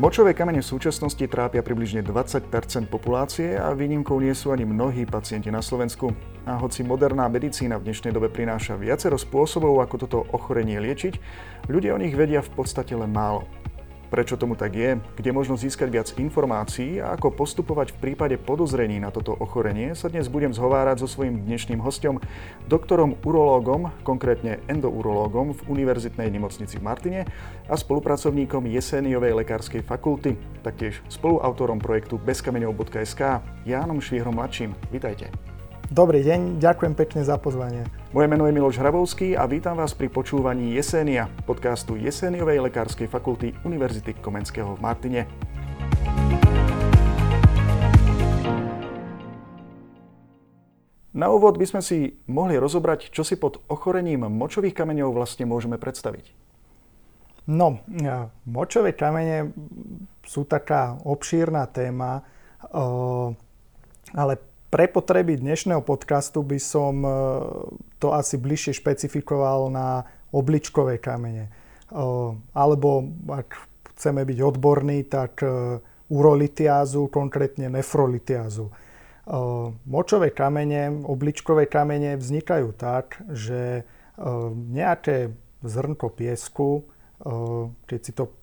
Močové kamene v súčasnosti trápia približne 20% populácie a výnimkou nie sú ani mnohí pacienti na Slovensku. A hoci moderná medicína v dnešnej dobe prináša viacero spôsobov, ako toto ochorenie liečiť, ľudia o nich vedia v podstate len málo. Prečo tomu tak je, kde možno získať viac informácií a ako postupovať v prípade podozrení na toto ochorenie, sa dnes budem zhovárať so svojím dnešným hostom, doktorom urológom, konkrétne endourológom v Univerzitnej nemocnici v Martine a spolupracovníkom Jeseniovej lekárskej fakulty, taktiež spoluautorom projektu bezkameňov.sk Jánom Švihrom mladším. Vítajte. Dobrý deň, ďakujem pekne za pozvanie. Moje meno je Miloš Hrabovský a vítam vás pri počúvaní Jesenia, podcastu Jeseniovej lekárskej fakulty Univerzity Komenského v Martine. Na úvod by sme si mohli rozobrať, čo si pod ochorením močových kameňov vlastne môžeme predstaviť. No, močové kamene sú taká obšírna téma, ale pre potreby dnešného podcastu by som e, to asi bližšie špecifikoval na obličkové kamene. E, alebo ak chceme byť odborní, tak e, urolitiázu, konkrétne nefrolitiázu. Močové kamene, obličkové kamene vznikajú tak, že nejaké zrnko piesku, keď si to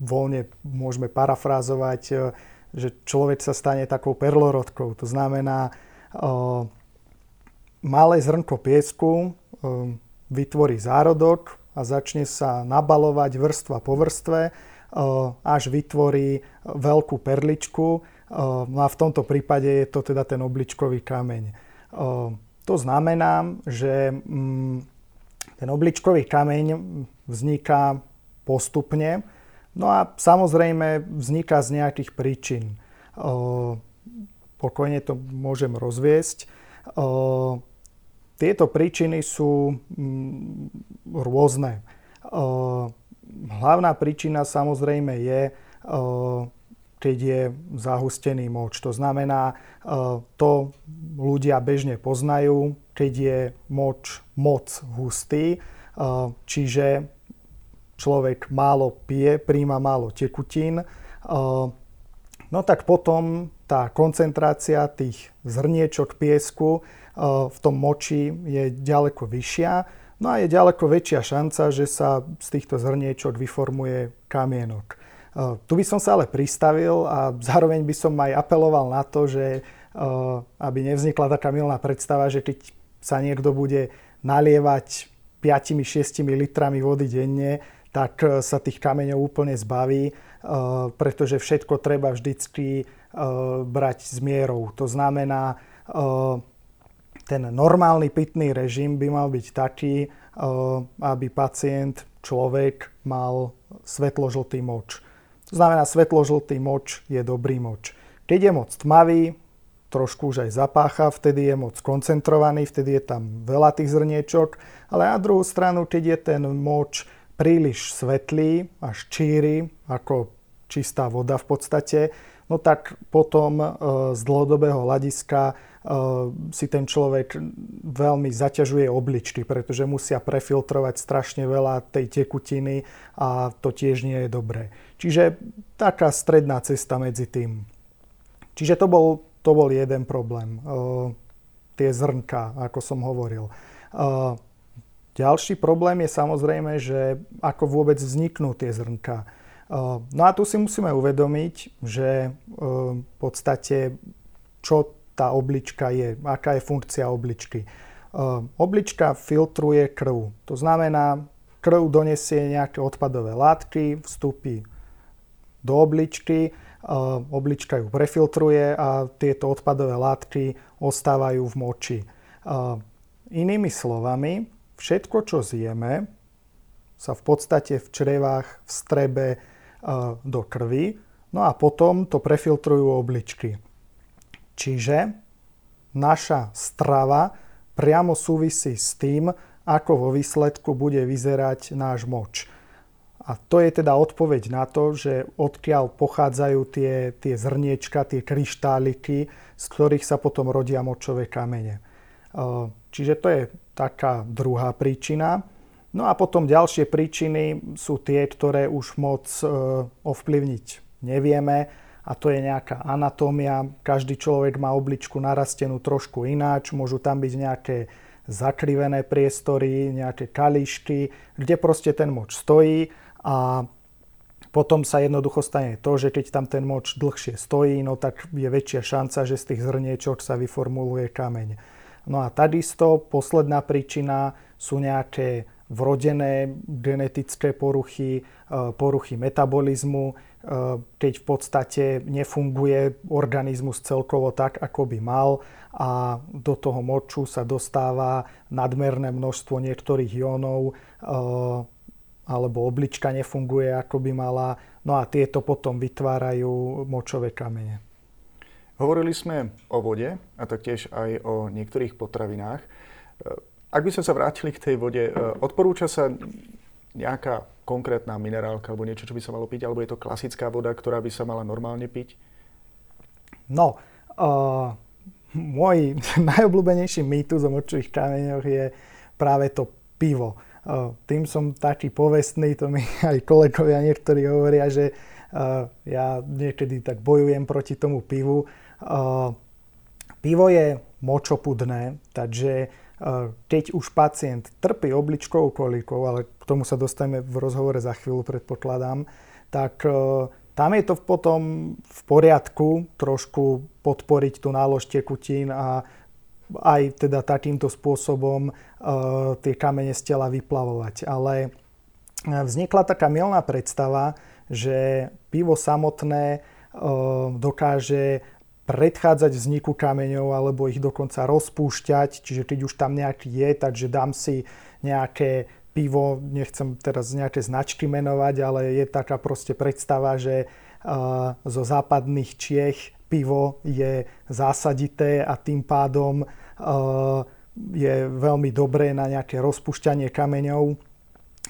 voľne môžeme parafrázovať, že človek sa stane takou perlorodkou. To znamená, o, malé zrnko piesku vytvorí zárodok a začne sa nabalovať vrstva po vrstve, až vytvorí veľkú perličku. O, no a v tomto prípade je to teda ten obličkový kameň. To znamená, že mm, ten obličkový kameň vzniká postupne, No a samozrejme vzniká z nejakých príčin. Pokojne to môžem rozviesť. Tieto príčiny sú mm, rôzne. Hlavná príčina samozrejme je, keď je zahustený moč. To znamená, to ľudia bežne poznajú, keď je moč moc hustý, čiže človek málo pije, príjma málo tekutín, no tak potom tá koncentrácia tých zrniečok piesku v tom moči je ďaleko vyššia. No a je ďaleko väčšia šanca, že sa z týchto zrniečok vyformuje kamienok. Tu by som sa ale pristavil a zároveň by som aj apeloval na to, že aby nevznikla taká milná predstava, že keď sa niekto bude nalievať 5-6 litrami vody denne, tak e, sa tých kameňov úplne zbaví, e, pretože všetko treba vždycky e, brať s mierou. To znamená, ten normálny pitný režim by mal byť taký, aby pacient, človek mal svetložltý moč. To znamená, svetložltý moč je dobrý moč. Keď je moc tmavý, trošku už aj zapácha, vtedy je moc koncentrovaný, vtedy je tam veľa tých zrniečok, ale na druhú stranu, keď je ten moč príliš svetlý, až číry, ako čistá voda v podstate, no tak potom e, z dlhodobého hľadiska e, si ten človek veľmi zaťažuje obličky, pretože musia prefiltrovať strašne veľa tej tekutiny a to tiež nie je dobré. Čiže taká stredná cesta medzi tým. Čiže to bol, to bol jeden problém. E, tie zrnka, ako som hovoril. Ďalší problém je samozrejme, že ako vôbec vzniknú tie zrnka. No a tu si musíme uvedomiť, že v podstate čo tá oblička je, aká je funkcia obličky. Oblička filtruje krv. To znamená, krv donesie nejaké odpadové látky, vstúpi do obličky, oblička ju prefiltruje a tieto odpadové látky ostávajú v moči. Inými slovami, všetko, čo zjeme, sa v podstate v črevách vstrebe e, do krvi, no a potom to prefiltrujú obličky. Čiže naša strava priamo súvisí s tým, ako vo výsledku bude vyzerať náš moč. A to je teda odpoveď na to, že odkiaľ pochádzajú tie, tie zrniečka, tie kryštáliky, z ktorých sa potom rodia močové kamene. Čiže to je taká druhá príčina. No a potom ďalšie príčiny sú tie, ktoré už moc e, ovplyvniť nevieme a to je nejaká anatómia. Každý človek má obličku narastenú trošku ináč, môžu tam byť nejaké zakrivené priestory, nejaké kališky, kde proste ten moč stojí a potom sa jednoducho stane to, že keď tam ten moč dlhšie stojí, no tak je väčšia šanca, že z tých zrniečok sa vyformuluje kameň. No a takisto posledná príčina sú nejaké vrodené genetické poruchy, e, poruchy metabolizmu, e, keď v podstate nefunguje organizmus celkovo tak, ako by mal a do toho moču sa dostáva nadmerné množstvo niektorých jónov e, alebo oblička nefunguje, ako by mala. No a tieto potom vytvárajú močové kamene. Hovorili sme o vode a taktiež aj o niektorých potravinách. Ak by sme sa vrátili k tej vode, e, odporúča sa nejaká konkrétna minerálka alebo niečo, čo by sa malo piť, alebo je to klasická voda, ktorá by sa mala normálne piť? No, uh, môj najobľúbenejší mýtus o močových kameňoch je práve to pivo. Uh, tým som taký povestný, to mi aj kolegovia niektorí hovoria, že uh, ja niekedy tak bojujem proti tomu pivu. Uh, pivo je močopudné, takže keď už pacient trpí obličkovou kolikou, ale k tomu sa dostaneme v rozhovore za chvíľu, predpokladám, tak e, tam je to potom v poriadku trošku podporiť tú nálož tekutín a aj teda takýmto spôsobom uh, tie kamene z tela vyplavovať. Ale e, vznikla taká milná predstava, že pivo samotné uh, dokáže predchádzať vzniku kameňov alebo ich dokonca rozpúšťať, čiže keď už tam nejaký je, takže dám si nejaké pivo, nechcem teraz nejaké značky menovať, ale je taká proste predstava, že uh, zo západných Čiech pivo je zásadité a tým pádom uh, je veľmi dobré na nejaké rozpúšťanie kameňov.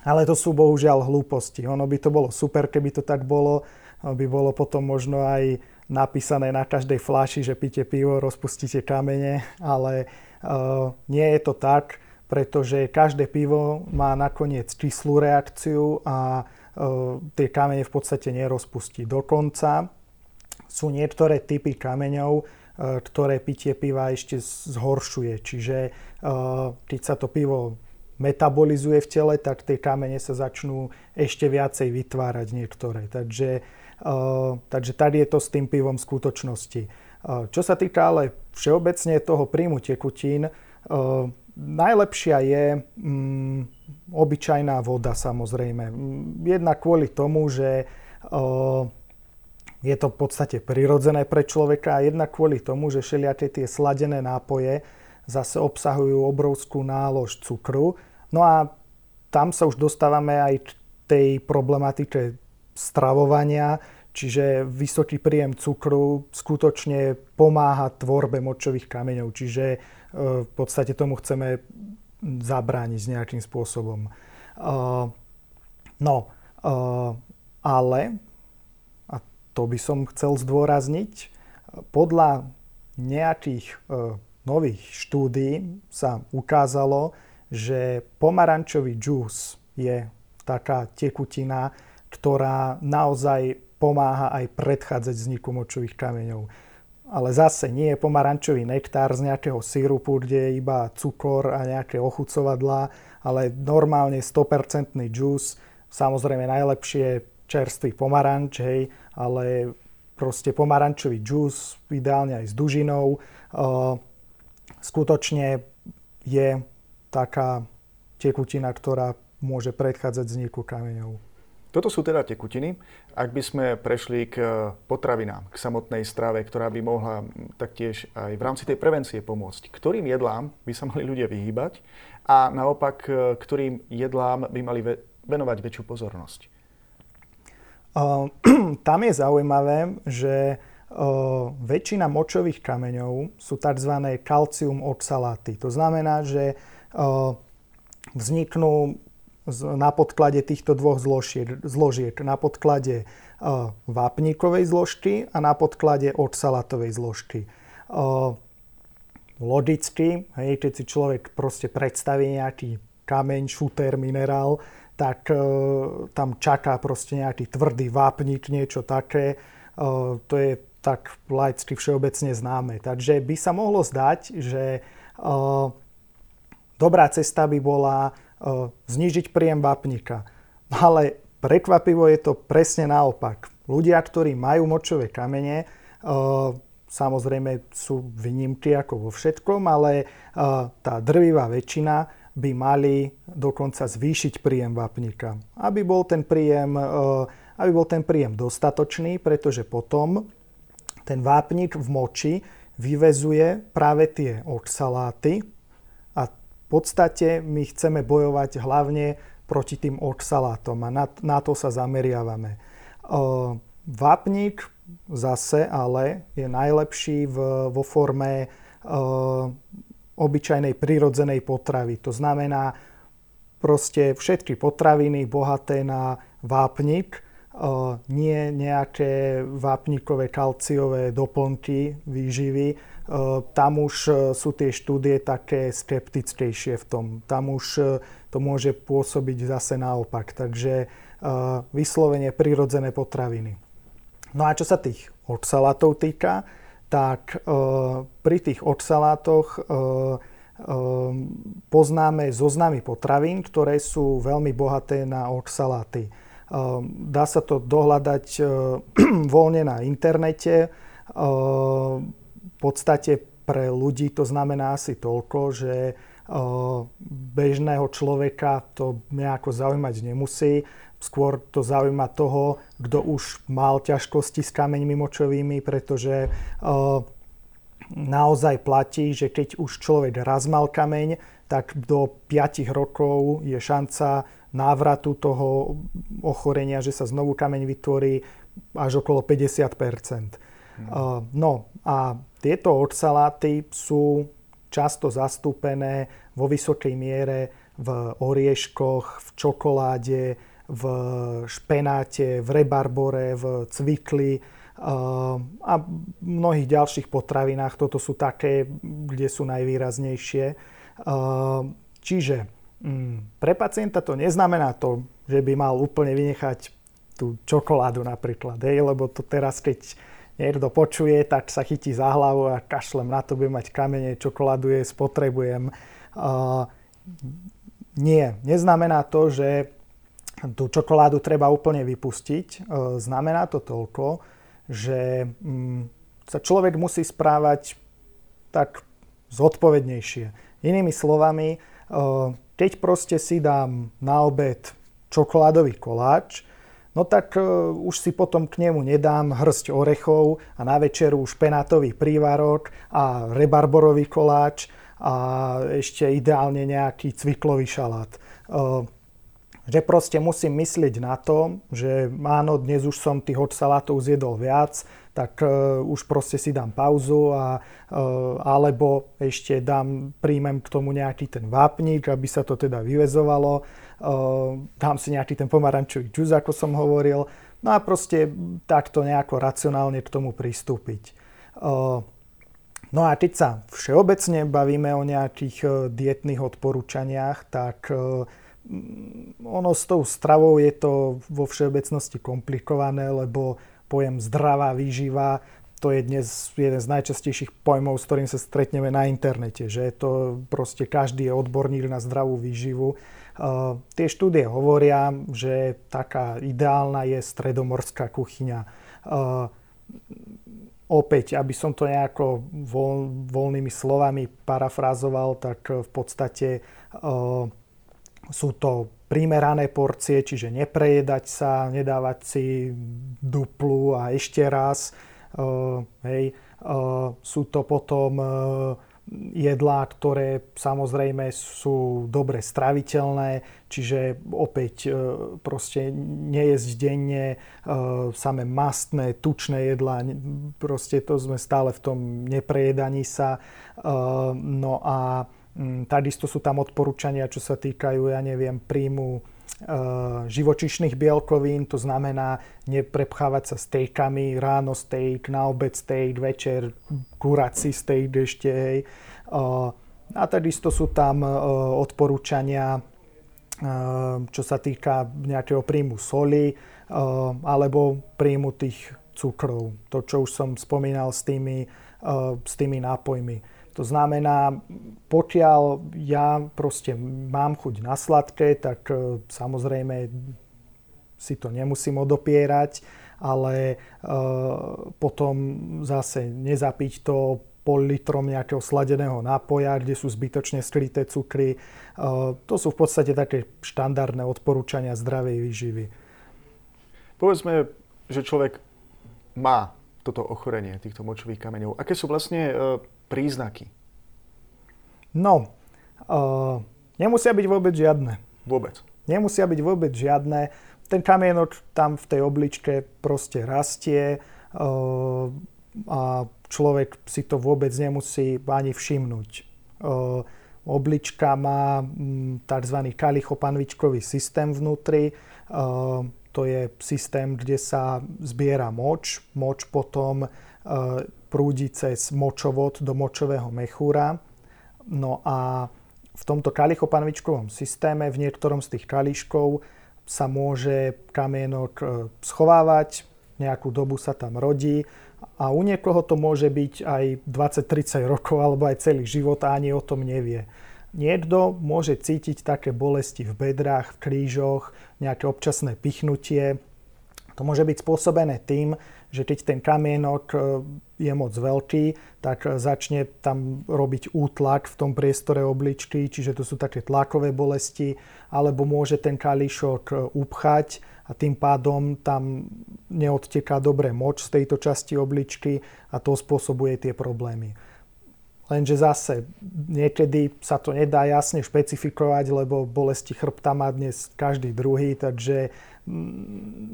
Ale to sú bohužiaľ hlúposti. Ono by to bolo super, keby to tak bolo. By bolo potom možno aj napísané na každej fláši, že píte pivo, rozpustíte kamene, ale uh, nie je to tak, pretože každé pivo má nakoniec číslu reakciu a uh, tie kamene v podstate nerozpustí. Dokonca sú niektoré typy kameňov, uh, ktoré pitie piva ešte zhoršuje. Čiže keď sa to pivo metabolizuje v tele, tak tie kamene sa začnú ešte viacej vytvárať niektoré. Takže takže tady je to s tým pivom v skutočnosti. Čo sa týka ale všeobecne toho príjmu tekutín, najlepšia je mm, obyčajná voda samozrejme. Jedna kvôli tomu, že je to v podstate prirodzené pre človeka a jedna kvôli tomu, že všelijaké tie sladené nápoje zase obsahujú obrovskú nálož cukru. No a tam sa už dostávame aj k tej problematike stravovania, čiže vysoký príjem cukru skutočne pomáha tvorbe močových kameňov, čiže e, v podstate tomu chceme zabrániť nejakým spôsobom. E, no, e, ale, a to by som chcel zdôrazniť, podľa nejakých nových štúdí sa ukázalo, že pomarančový džús je taká tekutina, ktorá naozaj pomáha aj predchádzať vzniku močových kameňov. Ale zase nie je pomarančový nektár z nejakého sírupu, kde je iba cukor a nejaké ochucovadlá, ale normálne 100% džús. Samozrejme najlepšie čerstvý pomaranč, hej, ale proste pomarančový džús, ideálne aj s dužinou. Skutočne je taká tekutina, ktorá môže predchádzať vzniku kameňov. Toto sú teda tekutiny. Ak by sme prešli k potravinám, k samotnej strave, ktorá by mohla taktiež aj v rámci tej prevencie pomôcť, ktorým jedlám by sa mali ľudia vyhýbať a naopak, ktorým jedlám by mali venovať väčšiu pozornosť? tam je zaujímavé, že väčšina močových kameňov sú tzv. kalcium oxaláty. To znamená, že vzniknú na podklade týchto dvoch zložiek, zložiek. Na podklade vápnikovej zložky a na podklade oxalatovej zložky. Logicky, hej, keď si človek proste predstaví nejaký kameň, šuter, minerál, tak tam čaká proste nejaký tvrdý vápnik, niečo také. To je tak laicky všeobecne známe. Takže by sa mohlo zdať, že dobrá cesta by bola znižiť príjem vápnika. Ale prekvapivo je to presne naopak. Ľudia, ktorí majú močové kamene, Samozrejme sú výnimky ako vo všetkom, ale tá drvivá väčšina by mali dokonca zvýšiť príjem vápnika. Aby bol ten príjem, aby bol ten príjem dostatočný, pretože potom ten vápnik v moči vyvezuje práve tie oxaláty podstate my chceme bojovať hlavne proti tým oxalátom a na, na to sa zameriavame. Vápnik zase ale je najlepší v, vo forme e, obyčajnej prírodzenej potravy. To znamená proste všetky potraviny bohaté na vápnik, e, nie nejaké vápnikové kalciové doplnky výživy. E, tam už sú tie štúdie také skeptickejšie v tom. Tam už e, to môže pôsobiť zase naopak. Takže vyslovene prírodzené potraviny. No a čo sa tých oxalátov týka, tak pri tých oxalátoch e, poznáme zoznamy potravín, ktoré sú veľmi bohaté na oxaláty. E, dá sa to dohľadať voľne na internete. Podstate pre ľudí to znamená asi toľko, že bežného človeka to nejako zaujímať nemusí skôr to zaujíma toho, kto už mal ťažkosti s kameňmi močovými, pretože naozaj platí, že keď už človek raz mal kameň, tak do 5 rokov je šanca návratu toho ochorenia, že sa znovu kameň vytvorí až okolo 50 mm. uh, No a tieto oxaláty sú často zastúpené vo vysokej miere v orieškoch, v čokoláde, v špenáte, v rebarbore, v cvikli eh, a mnohých ďalších potravinách. Toto sú také, kde sú najvýraznejšie. Eh, čiže mm, pre pacienta to neznamená to, že by mal úplne vynechať tú čokoládu napríklad, hej, lebo to teraz, keď niekto počuje, tak sa chytí za hlavu a kašlem na to, by mať kamene, čokoládu je, spotrebujem. Uh, nie, neznamená to, že tú čokoládu treba úplne vypustiť. E, znamená to toľko, že mm, sa človek musí správať tak zodpovednejšie. Inými slovami, e, keď proste si dám na obed čokoládový koláč, no tak e, už si potom k nemu nedám hrsť orechov a na večeru špenátový prívarok a rebarborový koláč a ešte ideálne nejaký cviklový šalát. Že proste musím myslieť na to, že áno, dnes už som tých hot salátov zjedol viac, tak uh, už proste si dám pauzu a, alebo ešte dám, príjmem k tomu nejaký ten vápnik, aby sa to teda vyvezovalo, dám si nejaký ten pomarančový džus, ako som hovoril, no a proste takto nejako racionálne k tomu pristúpiť. Uh, No a keď sa všeobecne bavíme o nejakých dietných odporúčaniach, tak Mm, ono s tou stravou je to vo všeobecnosti komplikované, lebo pojem zdravá výživa to je dnes jeden z najčastejších pojmov, s ktorým sa stretneme na internete, že to proste každý je odborník na zdravú výživu. Uh, tie štúdie hovoria, že taká ideálna je stredomorská kuchyňa. Uh, opäť, aby som to nejako voľ, voľnými slovami parafrázoval, tak v podstate uh, sú to primerané porcie, čiže neprejedať sa, nedávať si duplu a ešte raz. Uh, hej. Uh, sú to potom uh, jedlá, ktoré samozrejme sú dobre straviteľné, čiže opäť proste nejesť denne samé mastné, tučné jedlá, proste to sme stále v tom neprejedaní sa. No a Mm, takisto sú tam odporúčania, čo sa týkajú, ja neviem, príjmu e, živočišných bielkovín, to znamená neprepchávať sa stejkami, ráno steak, na obed steak, večer kurací steak ešte, hej. E, a takisto sú tam e, odporúčania čo sa týka nejakého príjmu soli alebo príjmu tých cukrov. To, čo už som spomínal s tými, s tými nápojmi. To znamená, pokiaľ ja proste mám chuť na sladké, tak e, samozrejme si to nemusím odopierať, ale e, potom zase nezapiť to pol litrom nejakého sladeného nápoja, kde sú zbytočne skryté cukry. E, to sú v podstate také štandardné odporúčania zdravej výživy. Povedzme, že človek má toto ochorenie týchto močových kameňov. Aké sú vlastne príznaky? No, uh, nemusia byť vôbec žiadne. Vôbec? Nemusia byť vôbec žiadne. Ten kamienok tam v tej obličke proste rastie uh, a človek si to vôbec nemusí ani všimnúť. Uh, oblička má mm, tzv. kalichopanvičkový systém vnútri. To je systém, kde sa zbiera moč. Moč potom prúdi cez močovod do močového mechúra. No a v tomto kalichopanvičkovom systéme v niektorom z tých kališkov sa môže kamienok e, schovávať, nejakú dobu sa tam rodí a u niekoho to môže byť aj 20-30 rokov alebo aj celý život a ani o tom nevie. Niekto môže cítiť také bolesti v bedrách, v krížoch, nejaké občasné pichnutie. To môže byť spôsobené tým, že keď ten kamienok e, je moc veľký, tak začne tam robiť útlak v tom priestore obličky, čiže to sú také tlakové bolesti, alebo môže ten kališok e, upchať a tým pádom tam neodteká dobre moč z tejto časti obličky a to spôsobuje tie problémy. Lenže zase niekedy sa to nedá jasne špecifikovať, lebo bolesti chrbta má dnes každý druhý, takže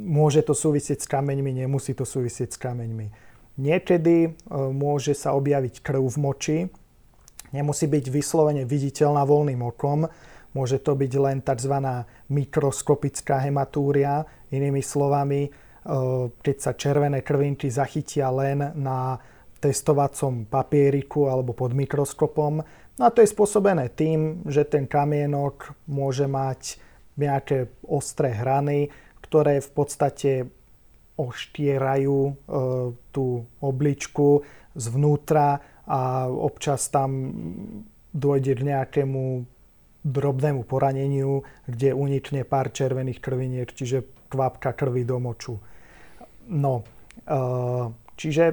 môže to súvisieť s kameňmi, nemusí to súvisieť s kameňmi. Niekedy e, môže sa objaviť krv v moči, nemusí byť vyslovene viditeľná voľným okom, môže to byť len tzv. mikroskopická hematúria, inými slovami, e, keď sa červené krvinky zachytia len na testovacom papieriku alebo pod mikroskopom. No a to je spôsobené tým, že ten kamienok môže mať nejaké ostré hrany, ktoré v podstate oštierajú e, tú obličku zvnútra a občas tam dôjde k nejakému drobnému poraneniu, kde unikne pár červených krviniek, čiže kvapka krvi do moču. No, e, čiže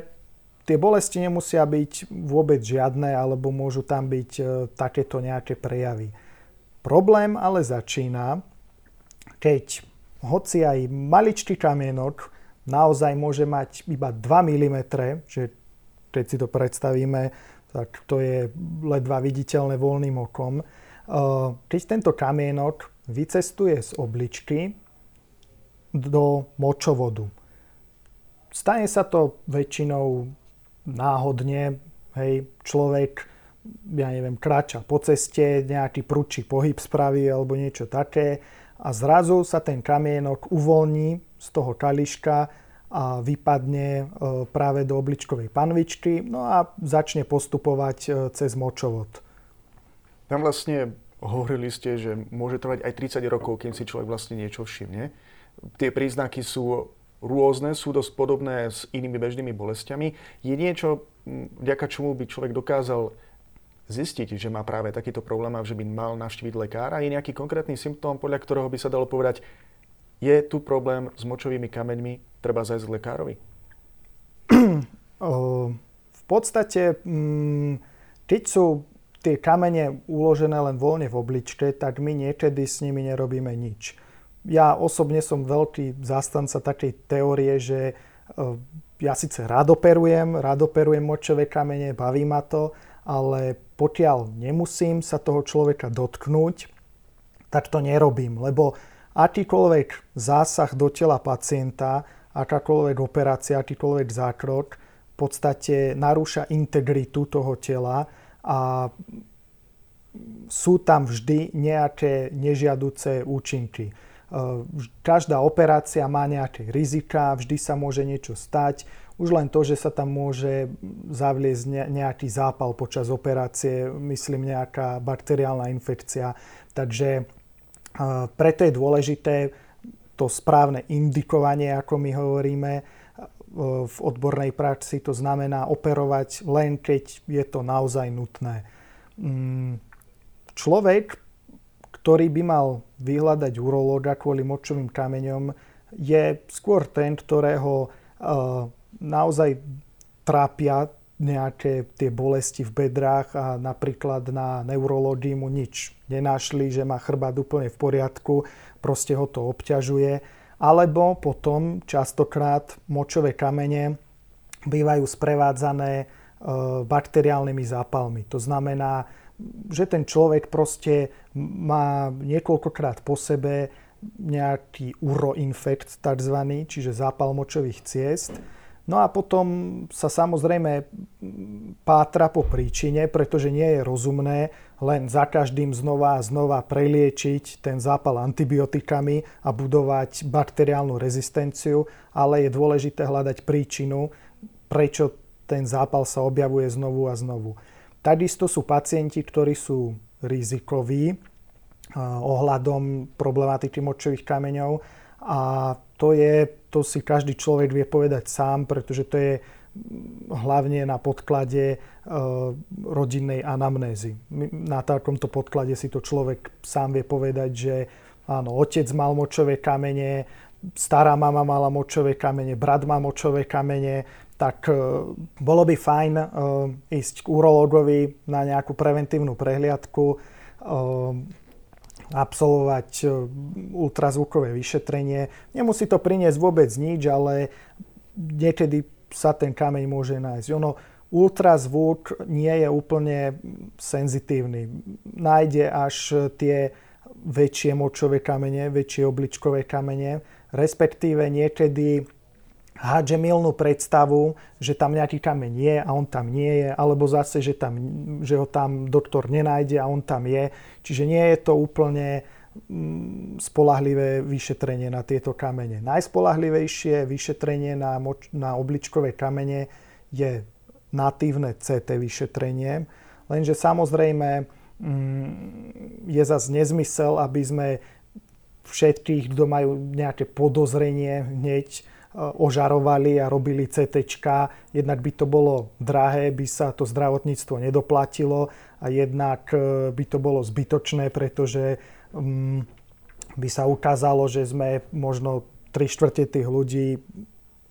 tie bolesti nemusia byť vôbec žiadne, alebo môžu tam byť e, takéto nejaké prejavy. Problém ale začína, keď hoci aj maličký kamienok naozaj môže mať iba 2 mm, že keď si to predstavíme, tak to je ledva viditeľné voľným okom. Keď tento kamienok vycestuje z obličky do močovodu. Stane sa to väčšinou náhodne, hej, človek, ja neviem, kráča po ceste, nejaký prúči pohyb spraví alebo niečo také a zrazu sa ten kamienok uvoľní z toho kališka a vypadne e, práve do obličkovej panvičky no a začne postupovať e, cez močovod. Tam vlastne hovorili ste, že môže trvať aj 30 rokov, kým si človek vlastne niečo všimne. Tie príznaky sú rôzne, sú dosť podobné s inými bežnými bolestiami. Je niečo, vďaka čomu by človek dokázal zistiť, že má práve takýto problém a že by mal navštíviť lekára? Je nejaký konkrétny symptóm, podľa ktorého by sa dalo povedať, je tu problém s močovými kameňmi, treba zajsť k lekárovi? v podstate, mm, keď sú tie kamene uložené len voľne v obličke, tak my niekedy s nimi nerobíme nič. Ja osobne som veľký zástanca takej teórie, že ja síce rád operujem, rád operujem močové kamene, baví ma to, ale pokiaľ nemusím sa toho človeka dotknúť, tak to nerobím, lebo akýkoľvek zásah do tela pacienta, akákoľvek operácia, akýkoľvek zákrok v podstate narúša integritu toho tela a sú tam vždy nejaké nežiaduce účinky. Každá operácia má nejaké rizika, vždy sa môže niečo stať už len to, že sa tam môže zavliesť nejaký zápal počas operácie, myslím nejaká bakteriálna infekcia. Takže Preto je dôležité to správne indikovanie, ako my hovoríme v odbornej praxi, to znamená operovať len keď je to naozaj nutné. Mm, človek, ktorý by mal vyhľadať urológa kvôli močovým kameňom, je skôr ten, ktorého naozaj trápia nejaké tie bolesti v bedrách a napríklad na neurológii mu nič nenašli, že má chrbát úplne v poriadku, proste ho to obťažuje. Alebo potom častokrát močové kamene bývajú sprevádzané e, bakteriálnymi zápalmi. To znamená, že ten človek proste má niekoľkokrát po sebe nejaký uroinfekt tzv., čiže zápal močových ciest No a potom sa samozrejme pátra po príčine, pretože nie je rozumné len za každým znova a znova preliečiť ten zápal antibiotikami a budovať bakteriálnu rezistenciu, ale je dôležité hľadať príčinu, prečo ten zápal sa objavuje znovu a znovu. Takisto sú pacienti, ktorí sú rizikoví ohľadom problematiky močových kameňov a to je, to si každý človek vie povedať sám, pretože to je hlavne na podklade rodinnej anamnézy. Na takomto podklade si to človek sám vie povedať, že áno, otec mal močové kamene, stará mama mala močové kamene, brat má močové kamene, tak e, bolo by fajn e, ísť k urológovi na nejakú preventívnu prehliadku, absolvovať ultrazvukové vyšetrenie. Nemusí to priniesť vôbec nič, ale niekedy sa ten kameň môže nájsť. Ono, ultrazvuk nie je úplne senzitívny. Nájde až tie väčšie močové kamene, väčšie obličkové kamene, respektíve niekedy hádže milnú predstavu, že tam nejaký kameň je a on tam nie je, alebo zase, že, tam, že ho tam doktor nenájde a on tam je. Čiže nie je to úplne mm, spolahlivé vyšetrenie na tieto kamene. Najspolahlivejšie vyšetrenie na, moč, na obličkové kamene je natívne CT vyšetrenie, lenže samozrejme mm, je zase nezmysel, aby sme všetkých, kto majú nejaké podozrenie hneď ožarovali a robili CT. Jednak by to bolo drahé, by sa to zdravotníctvo nedoplatilo a jednak e, by to bolo zbytočné, pretože mm, by sa ukázalo, že sme možno 3 štvrte tých ľudí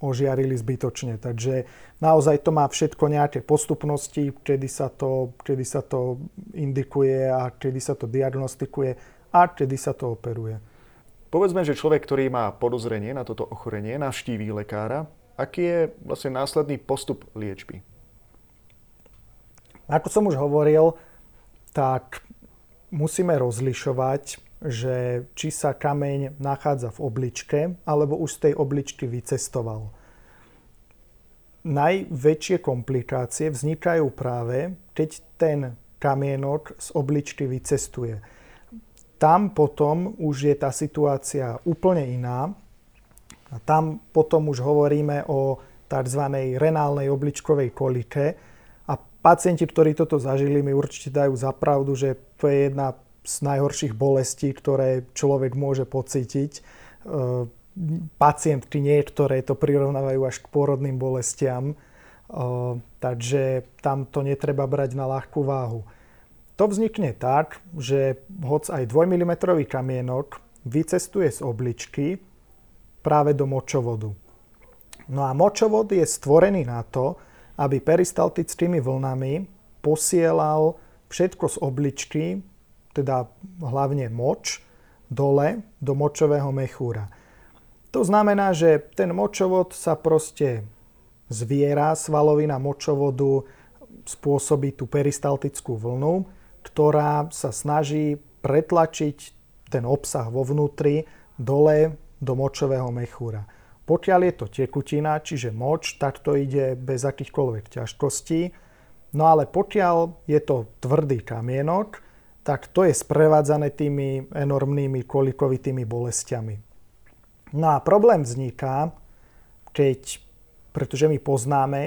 ožiarili zbytočne. Takže naozaj to má všetko nejaké postupnosti, kedy sa to, kedy sa to indikuje a kedy sa to diagnostikuje a kedy sa to operuje. Povedzme, že človek, ktorý má podozrenie na toto ochorenie, navštíví lekára. Aký je vlastne následný postup liečby? Ako som už hovoril, tak musíme rozlišovať, že či sa kameň nachádza v obličke, alebo už z tej obličky vycestoval. Najväčšie komplikácie vznikajú práve, keď ten kamienok z obličky vycestuje tam potom už je tá situácia úplne iná. A tam potom už hovoríme o tzv. renálnej obličkovej kolike. A pacienti, ktorí toto zažili, mi určite dajú za pravdu, že to je jedna z najhorších bolestí, ktoré človek môže pocítiť. E, pacientky niektoré to prirovnávajú až k porodným bolestiam, e, takže tam to netreba brať na ľahkú váhu. To vznikne tak, že hoc aj 2 mm kamienok vycestuje z obličky práve do močovodu. No a močovod je stvorený na to, aby peristaltickými vlnami posielal všetko z obličky, teda hlavne moč, dole do močového mechúra. To znamená, že ten močovod sa proste zviera, svalovina močovodu spôsobí tú peristaltickú vlnu ktorá sa snaží pretlačiť ten obsah vo vnútri dole do močového mechúra. Pokiaľ je to tekutina, čiže moč, tak to ide bez akýchkoľvek ťažkostí. No ale pokiaľ je to tvrdý kamienok, tak to je sprevádzané tými enormnými kolikovitými bolestiami. No a problém vzniká, keď, pretože my poznáme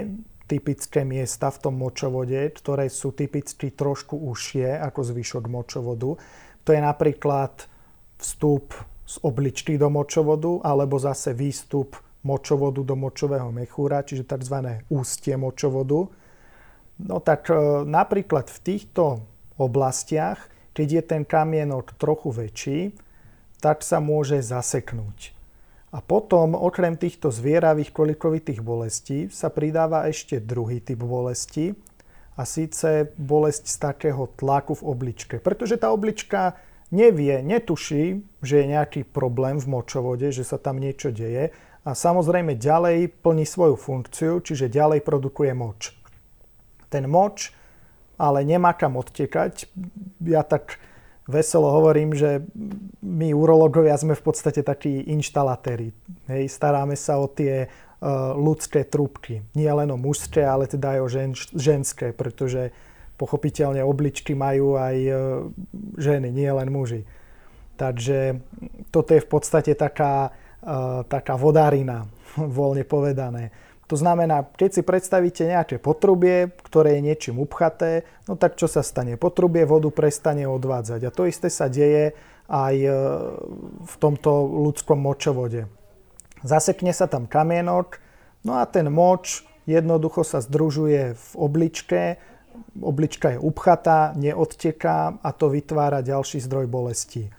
typické miesta v tom močovode, ktoré sú typicky trošku užšie ako zvyšok močovodu. To je napríklad vstup z obličky do močovodu alebo zase výstup močovodu do močového mechúra, čiže tzv. ústie močovodu. No tak e, napríklad v týchto oblastiach, keď je ten kamienok trochu väčší, tak sa môže zaseknúť. A potom, okrem týchto zvieravých kolikovitých bolestí, sa pridáva ešte druhý typ bolesti, a síce bolesť z takého tlaku v obličke. Pretože tá oblička nevie, netuší, že je nejaký problém v močovode, že sa tam niečo deje a samozrejme ďalej plní svoju funkciu, čiže ďalej produkuje moč. Ten moč ale nemá kam odtekať. Ja tak veselo hovorím, že my urologovia sme v podstate takí inštalatéri. Hej, staráme sa o tie uh, ľudské trúbky. Nie len o mužské, ale teda aj o žen, ženské, pretože pochopiteľne obličky majú aj uh, ženy, nie len muži. Takže toto je v podstate taká taká vodárina, voľne povedané. To znamená, keď si predstavíte nejaké potrubie, ktoré je niečím upchaté, no tak čo sa stane? Potrubie vodu prestane odvádzať. A to isté sa deje aj e, v tomto ľudskom močovode. Zasekne sa tam kamienok, no a ten moč jednoducho sa združuje v obličke, oblička je upchatá, neodteká a to vytvára ďalší zdroj bolesti.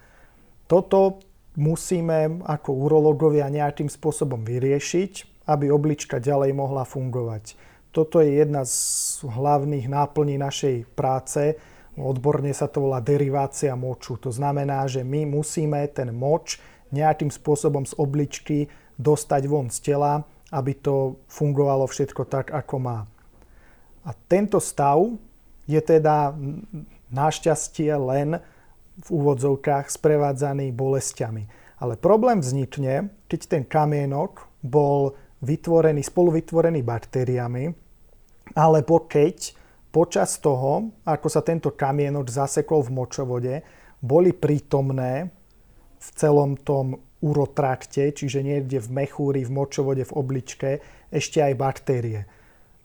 Toto musíme ako urológovia nejakým spôsobom vyriešiť, aby oblička ďalej mohla fungovať. Toto je jedna z hlavných náplní našej práce. Odborne sa to volá derivácia moču. To znamená, že my musíme ten moč nejakým spôsobom z obličky dostať von z tela, aby to fungovalo všetko tak, ako má. A tento stav je teda našťastie len v úvodzovkách sprevádzaný bolestiami. Ale problém vznikne, keď ten kamienok bol vytvorený, spolu vytvorený baktériami, alebo keď počas toho, ako sa tento kamienok zasekol v močovode, boli prítomné v celom tom urotrakte, čiže niekde v mechúri, v močovode, v obličke, ešte aj baktérie.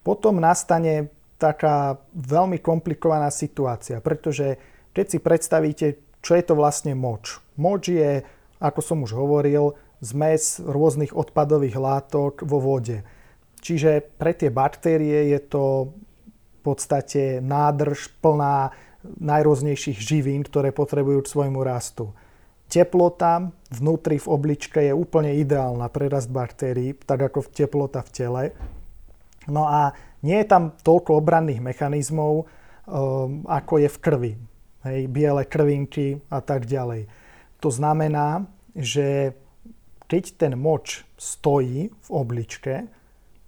Potom nastane taká veľmi komplikovaná situácia, pretože keď si predstavíte, čo je to vlastne moč. Moč je, ako som už hovoril, zmes rôznych odpadových látok vo vode. Čiže pre tie baktérie je to v podstate nádrž plná najrôznejších živín, ktoré potrebujú k svojmu rastu. Teplota vnútri v obličke je úplne ideálna pre rast baktérií, tak ako teplota v tele. No a nie je tam toľko obranných mechanizmov, um, ako je v krvi hej, biele krvinky a tak ďalej. To znamená, že keď ten moč stojí v obličke,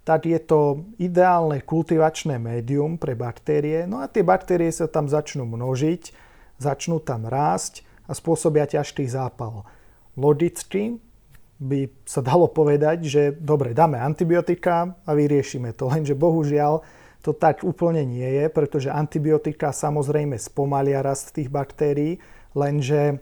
tak je to ideálne kultivačné médium pre baktérie. No a tie baktérie sa tam začnú množiť, začnú tam rásť a spôsobia ťažký zápal. Logicky by sa dalo povedať, že dobre, dáme antibiotika a vyriešime to. Lenže bohužiaľ to tak úplne nie je, pretože antibiotika samozrejme spomalia rast tých baktérií, lenže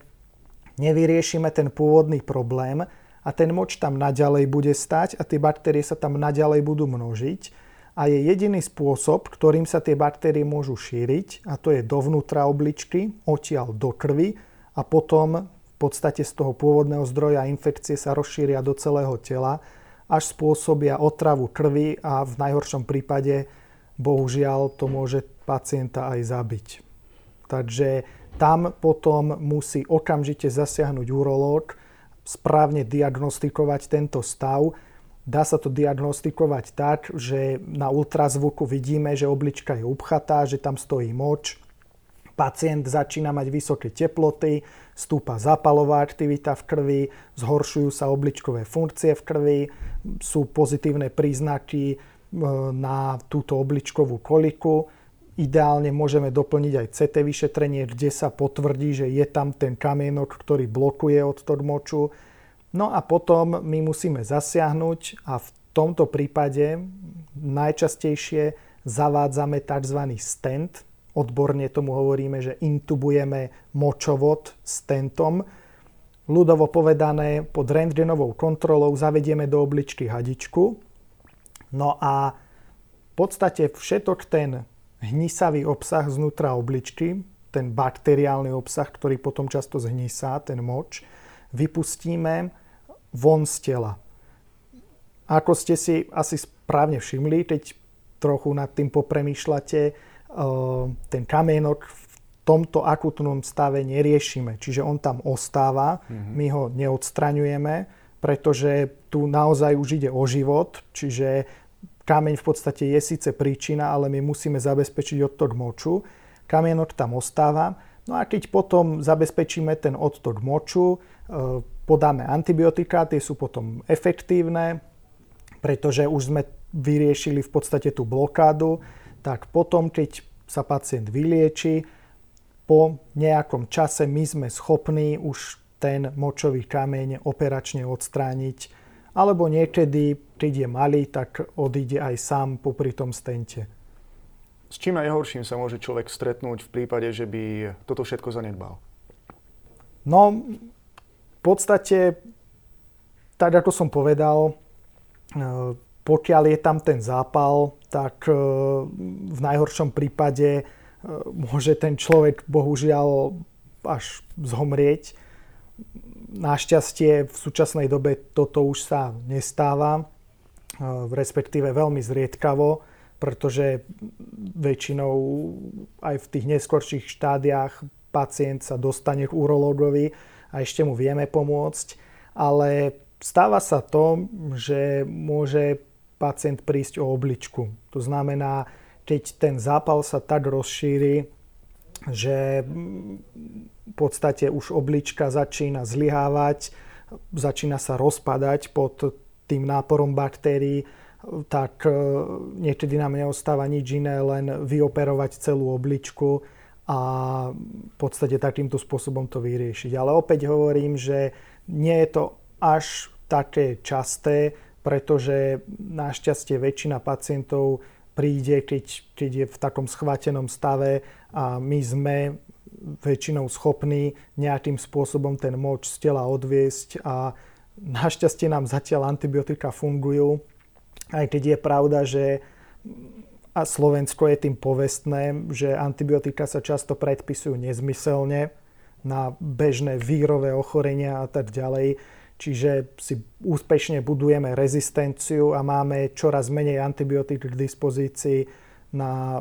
nevyriešime ten pôvodný problém a ten moč tam naďalej bude stať a tie baktérie sa tam naďalej budú množiť. A je jediný spôsob, ktorým sa tie baktérie môžu šíriť a to je dovnútra obličky, odtiaľ do krvi a potom v podstate z toho pôvodného zdroja infekcie sa rozšíria do celého tela, až spôsobia otravu krvi a v najhoršom prípade bohužiaľ to môže pacienta aj zabiť. Takže tam potom musí okamžite zasiahnuť urológ, správne diagnostikovať tento stav. Dá sa to diagnostikovať tak, že na ultrazvuku vidíme, že oblička je upchatá, že tam stojí moč. Pacient začína mať vysoké teploty, stúpa zapalová aktivita v krvi, zhoršujú sa obličkové funkcie v krvi, sú pozitívne príznaky na túto obličkovú koliku. Ideálne môžeme doplniť aj CT vyšetrenie, kde sa potvrdí, že je tam ten kamienok, ktorý blokuje odtok moču. No a potom my musíme zasiahnuť a v tomto prípade najčastejšie zavádzame tzv. stent. Odborne tomu hovoríme, že intubujeme močovod stentom. Ľudovo povedané, pod rentgenovou kontrolou zavedieme do obličky hadičku, No a v podstate všetok ten hnisavý obsah znútra obličky ten bakteriálny obsah, ktorý potom často zhnísa, ten moč, vypustíme von z tela. Ako ste si asi správne všimli, keď trochu nad tým popremýšľate, eh, ten kamienok v tomto akutnom stave neriešime. Čiže on tam ostáva, mm-hmm. my ho neodstraňujeme, pretože tu naozaj už ide o život, čiže kameň v podstate je síce príčina, ale my musíme zabezpečiť odtok moču. Kamienok tam ostáva. No a keď potom zabezpečíme ten odtok moču, e, podáme antibiotika, tie sú potom efektívne, pretože už sme vyriešili v podstate tú blokádu, tak potom, keď sa pacient vylieči, po nejakom čase my sme schopní už ten močový kameň operačne odstrániť. Alebo niekedy, keď je malý, tak odíde aj sám popri tom stente. S čím najhorším sa môže človek stretnúť v prípade, že by toto všetko zanedbal? No, v podstate, tak ako som povedal, e, pokiaľ je tam ten zápal, tak e, v najhoršom prípade môže ten človek bohužiaľ až zhomrieť. Našťastie v súčasnej dobe toto už sa nestáva, respektíve veľmi zriedkavo, pretože väčšinou aj v tých neskorších štádiách pacient sa dostane k urológovi a ešte mu vieme pomôcť. Ale stáva sa to, že môže pacient prísť o obličku. To znamená, keď ten zápal sa tak rozšíri, že v podstate už oblička začína zlyhávať, začína sa rozpadať pod tým náporom baktérií, tak e, niekedy nám neostáva nič iné, len vyoperovať celú obličku a v podstate takýmto spôsobom to vyriešiť. Ale opäť hovorím, že nie je to až také časté, pretože našťastie väčšina pacientov príde, keď, keď je v takom schvátenom stave a my sme väčšinou schopní nejakým spôsobom ten moč z tela odviesť a našťastie nám zatiaľ antibiotika fungujú, aj keď je pravda, že a Slovensko je tým povestné, že antibiotika sa často predpisujú nezmyselne na bežné vírové ochorenia a tak ďalej Čiže si úspešne budujeme rezistenciu a máme čoraz menej antibiotík k dispozícii na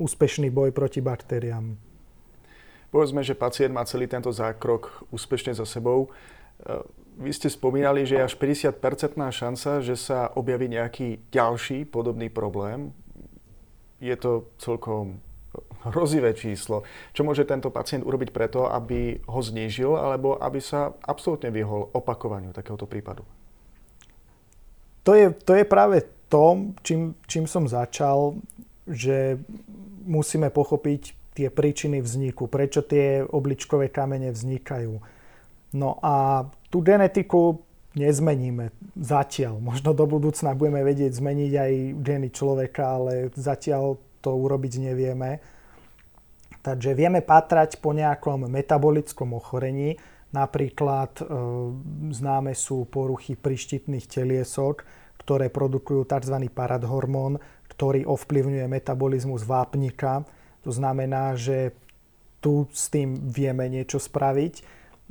úspešný boj proti baktériám. Povedzme, že pacient má celý tento zákrok úspešne za sebou. E, vy ste spomínali, že je až 50-percentná šanca, že sa objaví nejaký ďalší podobný problém. Je to celkom hrozivé číslo. Čo môže tento pacient urobiť preto, aby ho znížil, alebo aby sa absolútne vyhol opakovaniu takéhoto prípadu? To je, to je práve to, čím, čím som začal, že musíme pochopiť tie príčiny vzniku, prečo tie obličkové kamene vznikajú. No a tú genetiku nezmeníme zatiaľ. Možno do budúcna budeme vedieť zmeniť aj geny človeka, ale zatiaľ to urobiť nevieme. Takže vieme patrať po nejakom metabolickom ochorení, napríklad e, známe sú poruchy prištitných teliesok, ktoré produkujú tzv. paradhormón, ktorý ovplyvňuje metabolizmus vápnika. To znamená, že tu s tým vieme niečo spraviť.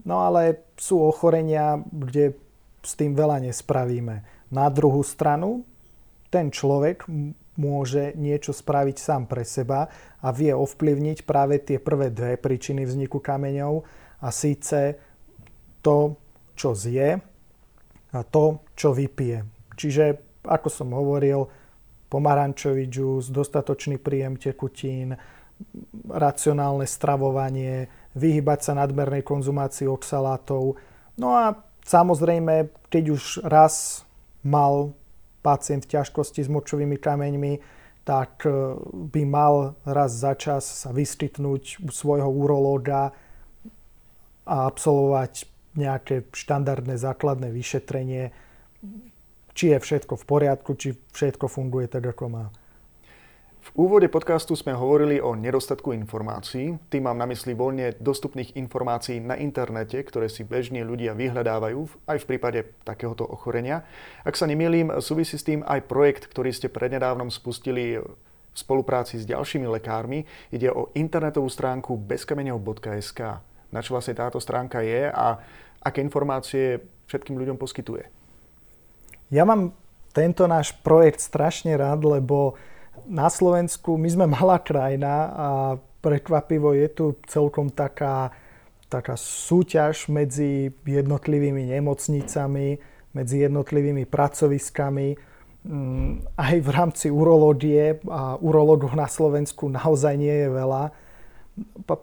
No ale sú ochorenia, kde s tým veľa nespravíme. Na druhú stranu, ten človek môže niečo spraviť sám pre seba a vie ovplyvniť práve tie prvé dve príčiny vzniku kameňov a síce to, čo zje a to, čo vypije. Čiže, ako som hovoril, pomarančový džús, dostatočný príjem tekutín, racionálne stravovanie, vyhybať sa nadmernej konzumácii oxalátov. No a samozrejme, keď už raz mal pacient ťažkosti s močovými kameňmi, tak e, by mal raz za čas sa vyskytnúť u svojho urológa a absolvovať nejaké štandardné základné vyšetrenie, či je všetko v poriadku, či všetko funguje tak, ako má. V úvode podcastu sme hovorili o nedostatku informácií. Tým mám na mysli voľne dostupných informácií na internete, ktoré si bežne ľudia vyhľadávajú aj v prípade takéhoto ochorenia. Ak sa nemýlim, súvisí s tým aj projekt, ktorý ste prednedávnom spustili v spolupráci s ďalšími lekármi. Ide o internetovú stránku bezkameňov.sk. Na čo vlastne táto stránka je a aké informácie všetkým ľuďom poskytuje? Ja mám tento náš projekt strašne rád, lebo na Slovensku my sme malá krajina a prekvapivo je tu celkom taká, taká súťaž medzi jednotlivými nemocnicami, medzi jednotlivými pracoviskami. Mm, aj v rámci urológie a urológov na Slovensku naozaj nie je veľa.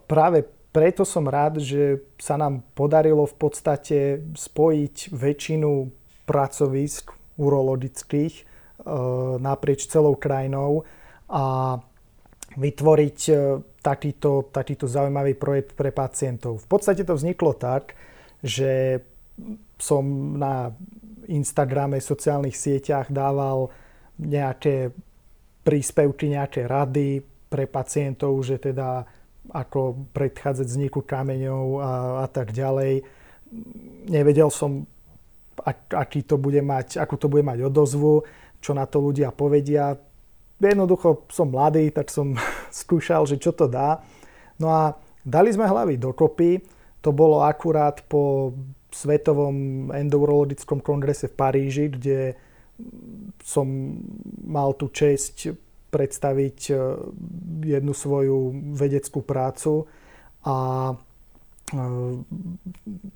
Práve preto som rád, že sa nám podarilo v podstate spojiť väčšinu pracovisk urologických naprieč celou krajinou a vytvoriť e, takýto, takýto zaujímavý projekt pre pacientov. V podstate to vzniklo tak, že som na Instagrame, sociálnych sieťach dával nejaké príspevky, nejaké rady pre pacientov, že teda ako predchádzať vzniku kameňov a, a tak ďalej. Nevedel som, ak, aký to bude mať, akú to bude mať odozvu, čo na to ľudia povedia. Jednoducho som mladý, tak som skúšal, že čo to dá. No a dali sme hlavy dokopy. To bolo akurát po Svetovom endourologickom kongrese v Paríži, kde som mal tú čest predstaviť e, jednu svoju vedeckú prácu a e,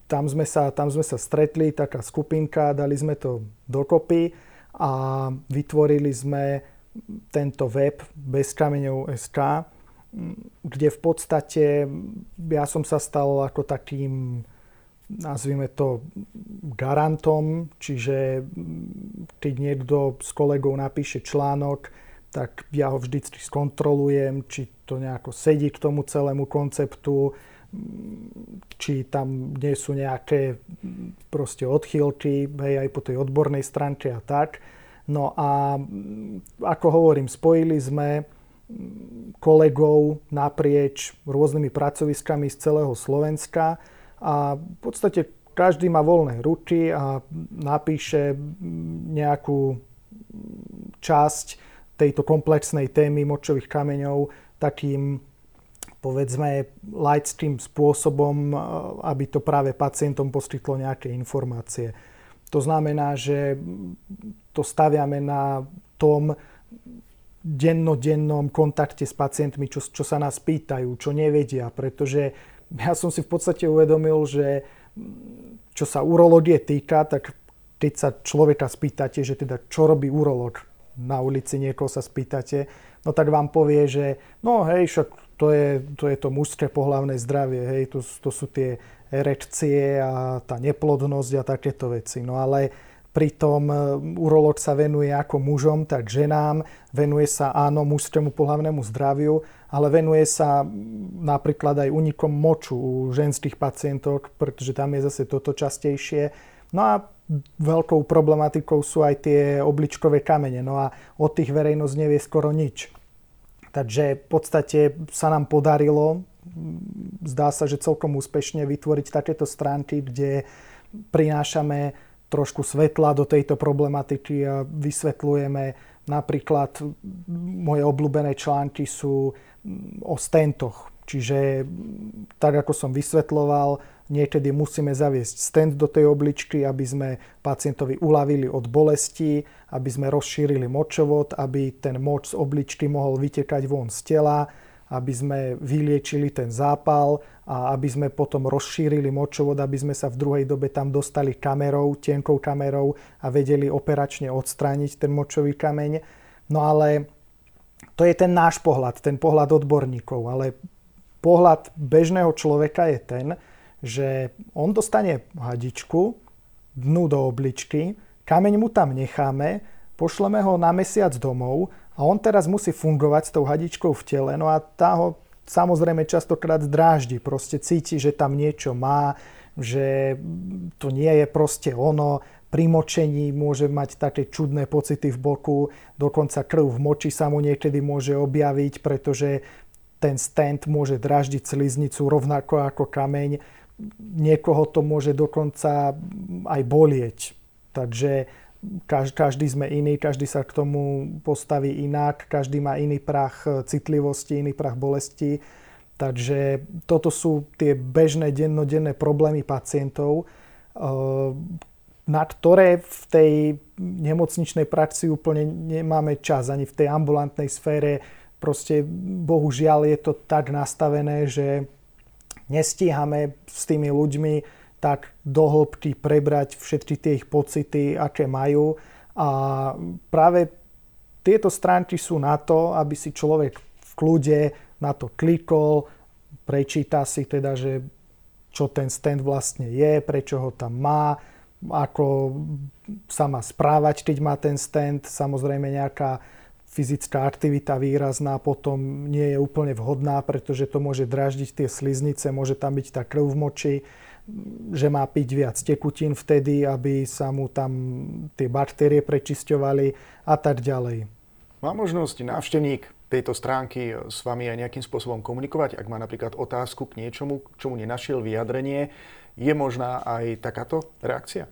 tam sme, sa, tam sme sa stretli, taká skupinka, dali sme to dokopy a vytvorili sme tento web bez kameňov SK, kde v podstate ja som sa stal ako takým nazvime to garantom, čiže keď niekto s kolegou napíše článok, tak ja ho vždy skontrolujem, či to nejako sedí k tomu celému konceptu, či tam nie sú nejaké proste odchýlky, hej, aj po tej odbornej stránke a tak. No a ako hovorím, spojili sme kolegov naprieč rôznymi pracoviskami z celého Slovenska, a v podstate každý má voľné ruky a napíše nejakú časť tejto komplexnej témy močových kameňov takým povedzme lightstream spôsobom, aby to práve pacientom poskytlo nejaké informácie. To znamená, že to staviame na tom dennodennom kontakte s pacientmi, čo, čo sa nás pýtajú, čo nevedia, pretože ja som si v podstate uvedomil, že čo sa urológie týka, tak keď sa človeka spýtate, že teda čo robí urológ, na ulici niekoho sa spýtate, no tak vám povie, že no hej, však to je to, je to mužské pohlavné zdravie, hej, to, to sú tie erekcie a tá neplodnosť a takéto veci. No ale Pritom e, urológ sa venuje ako mužom, tak ženám, venuje sa áno mužskému pohľavnému zdraviu, ale venuje sa napríklad aj unikom moču u ženských pacientov, pretože tam je zase toto častejšie. No a veľkou problematikou sú aj tie obličkové kamene. No a od tých verejnosť nevie skoro nič. Takže v podstate sa nám podarilo, zdá sa, že celkom úspešne vytvoriť takéto stránky, kde prinášame trošku svetla do tejto problematiky a vysvetľujeme napríklad moje obľúbené články sú o stentoch. Čiže tak ako som vysvetloval, niekedy musíme zaviesť stent do tej obličky, aby sme pacientovi uľavili od bolesti, aby sme rozšírili močovod, aby ten moč z obličky mohol vytekať von z tela, aby sme vyliečili ten zápal a aby sme potom rozšírili močovod, aby sme sa v druhej dobe tam dostali kamerou, tenkou kamerou a vedeli operačne odstrániť ten močový kameň. No ale to je ten náš pohľad, ten pohľad odborníkov, ale pohľad bežného človeka je ten, že on dostane hadičku, dnu do obličky, kameň mu tam necháme, pošleme ho na mesiac domov a on teraz musí fungovať s tou hadičkou v tele, no a tá ho samozrejme častokrát dráždi, proste cíti, že tam niečo má, že to nie je proste ono, pri močení môže mať také čudné pocity v boku, dokonca krv v moči sa mu niekedy môže objaviť, pretože ten stent môže draždiť sliznicu rovnako ako kameň. Niekoho to môže dokonca aj bolieť. Takže každý sme iný, každý sa k tomu postaví inak, každý má iný prach citlivosti, iný prach bolesti. Takže toto sú tie bežné dennodenné problémy pacientov, na ktoré v tej nemocničnej praxi úplne nemáme čas, ani v tej ambulantnej sfére. Proste bohužiaľ je to tak nastavené, že nestíhame s tými ľuďmi tak do hĺbky prebrať všetky tie ich pocity, aké majú. A práve tieto stránky sú na to, aby si človek v kľude na to klikol, prečíta si teda, že čo ten stand vlastne je, prečo ho tam má, ako sa má správať, keď má ten stand. Samozrejme nejaká fyzická aktivita výrazná potom nie je úplne vhodná, pretože to môže draždiť tie sliznice, môže tam byť tá krv v moči, že má piť viac tekutín vtedy, aby sa mu tam tie baktérie prečisťovali a tak ďalej. Má možnosť návštevník tejto stránky s vami aj nejakým spôsobom komunikovať, ak má napríklad otázku k niečomu, k čomu nenašiel vyjadrenie, je možná aj takáto reakcia?